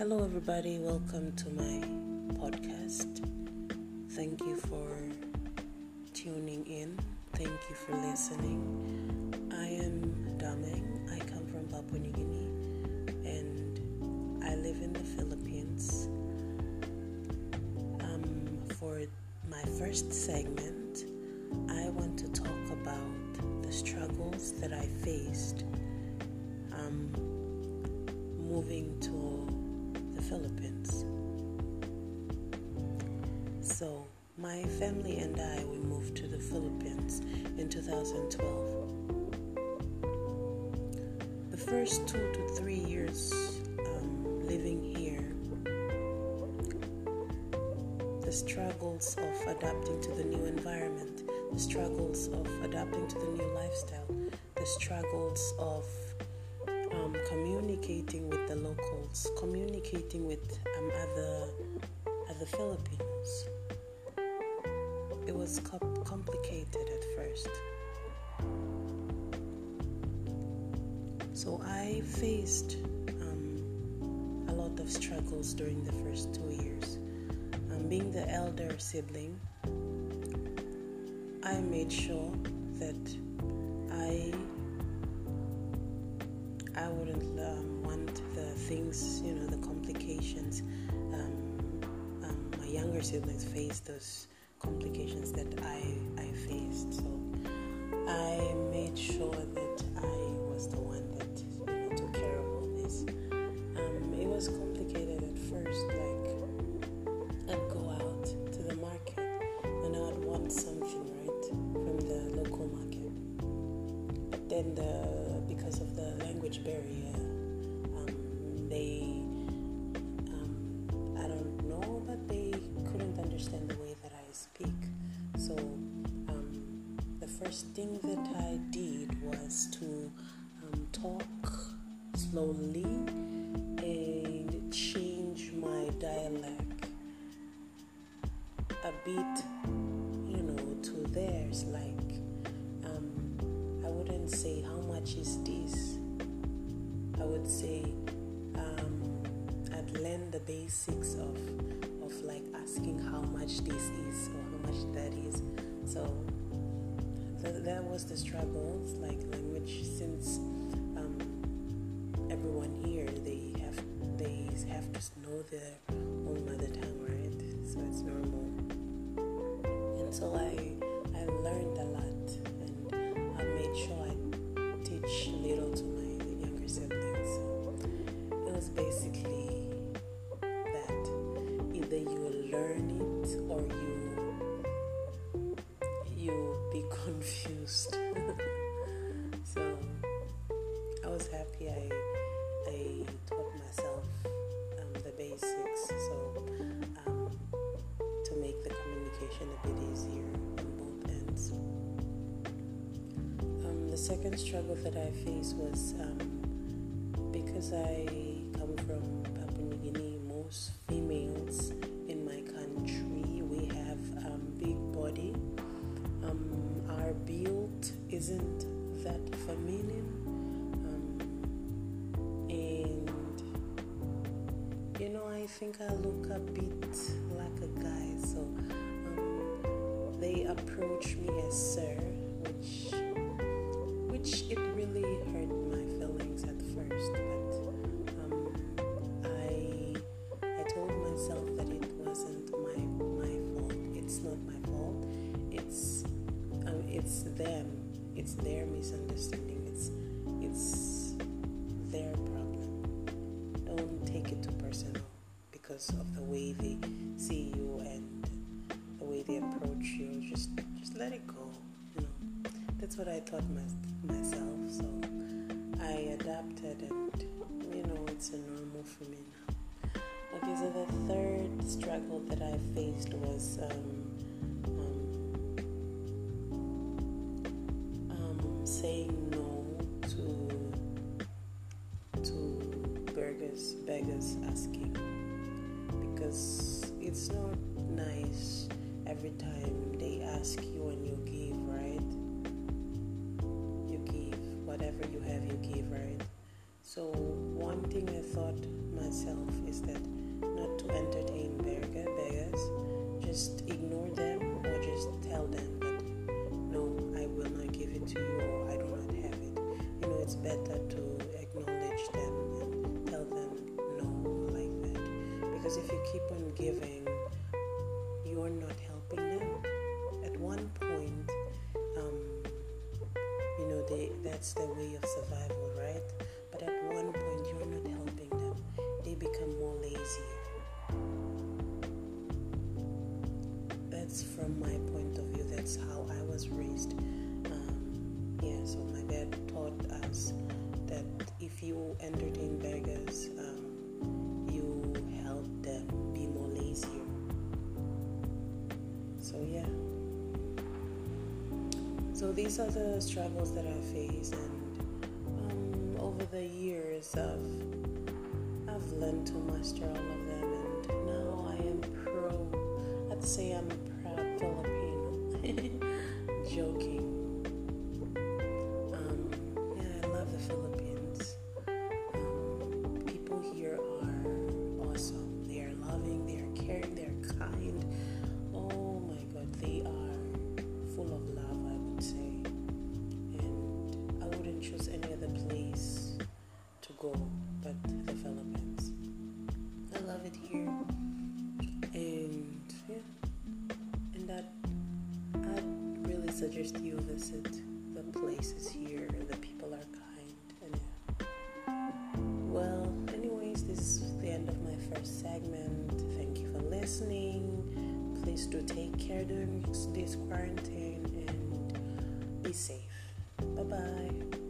Hello, everybody. Welcome to my podcast. Thank you for tuning in. Thank you for listening. I am Dameng. I come from Papua New Guinea and I live in the Philippines. Um, for my first segment, I want to talk about the struggles that I faced um, moving to the Philippines. So, my family and I we moved to the Philippines in 2012. The first two to three years um, living here, the struggles of adapting to the new environment, the struggles of adapting to the new lifestyle, the struggles of um, communicating with the locals, communicating with um, other other Filipinos. It was com- complicated at first. So I faced um, a lot of struggles during the first two years. Um, being the elder sibling, I made sure that I I wouldn't um, want the things, you know, the complications. Um, um, my younger siblings faced those complications that I I faced, so I made sure that I was the one that you know took care of all this. Um, it was complicated at first, like I'd go out to the market and I'd want something right from the local market, but then the of the language barrier, um, they um, I don't know, but they couldn't understand the way that I speak. So um, the first thing that I did was to um, talk slowly and change my dialect a bit, you know, to theirs. Like um, I wouldn't say how much is this. I would say um, I'd learn the basics of of like asking how much this is or how much that is. So th- that was the struggle, like language, since um, everyone here they have they have to know their own mother tongue, right? So it's normal. And so I I learned a lot, and I made sure I teach little to my younger siblings. It was basically second struggle that I faced was um, because I come from Papua New Guinea, most females in my country we have um, big body. Um, our build isn't that feminine, um, and you know I think I look a bit like a guy, so um, they approach me as sir, it's them. It's their misunderstanding. It's it's their problem. Don't take it too personal because of the way they see you and the way they approach you. Just just let it go. You know, that's what I taught my, myself. So I adapted, and you know, it's a normal for me now. Okay, so the third struggle that I faced was um, um, saying no to to burgers, beggars asking because it's not nice every time they ask you and you give, right? You give whatever you have, you give, right? So, one thing I thought myself is that not to entertain better to acknowledge them and tell them no like that. Because if you keep on giving, you're not helping them. At one point, um, you know, they, that's the way of survival, right? But at one point, you're not helping them. They become more lazy. That's from my point of view. That's how I was raised. Um, yeah, so my dad taught us that if you entertain beggars, um, you help them be more lazier. So yeah. So these are the struggles that I face, and um, over the years, I've I've learned to master all of them, and now I am pro. I'd say I'm a proud Filipino. Suggest you visit the places here. The people are kind, and. Well, anyways, this is the end of my first segment. Thank you for listening. Please do take care during this quarantine and be safe. Bye bye.